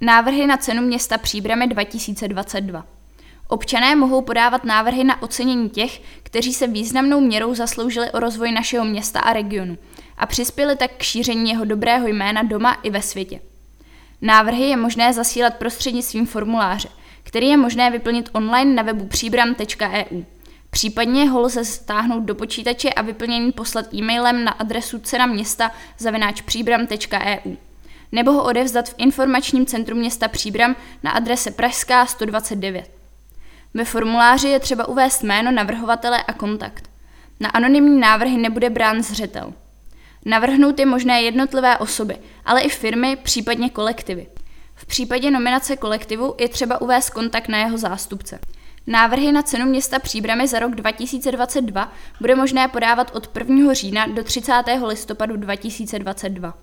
Návrhy na cenu města Příbramy 2022. Občané mohou podávat návrhy na ocenění těch, kteří se významnou měrou zasloužili o rozvoj našeho města a regionu a přispěli tak k šíření jeho dobrého jména doma i ve světě. Návrhy je možné zasílat prostřednictvím formuláře, který je možné vyplnit online na webu příbram.eu. Případně ho lze stáhnout do počítače a vyplnění poslat e-mailem na adresu cena města zavináč příbram.eu nebo ho odevzdat v informačním centru města Příbram na adrese Pražská 129. Ve formuláři je třeba uvést jméno navrhovatele a kontakt. Na anonymní návrhy nebude brán zřetel. Navrhnout je možné jednotlivé osoby, ale i firmy, případně kolektivy. V případě nominace kolektivu je třeba uvést kontakt na jeho zástupce. Návrhy na cenu města Příbramy za rok 2022 bude možné podávat od 1. října do 30. listopadu 2022.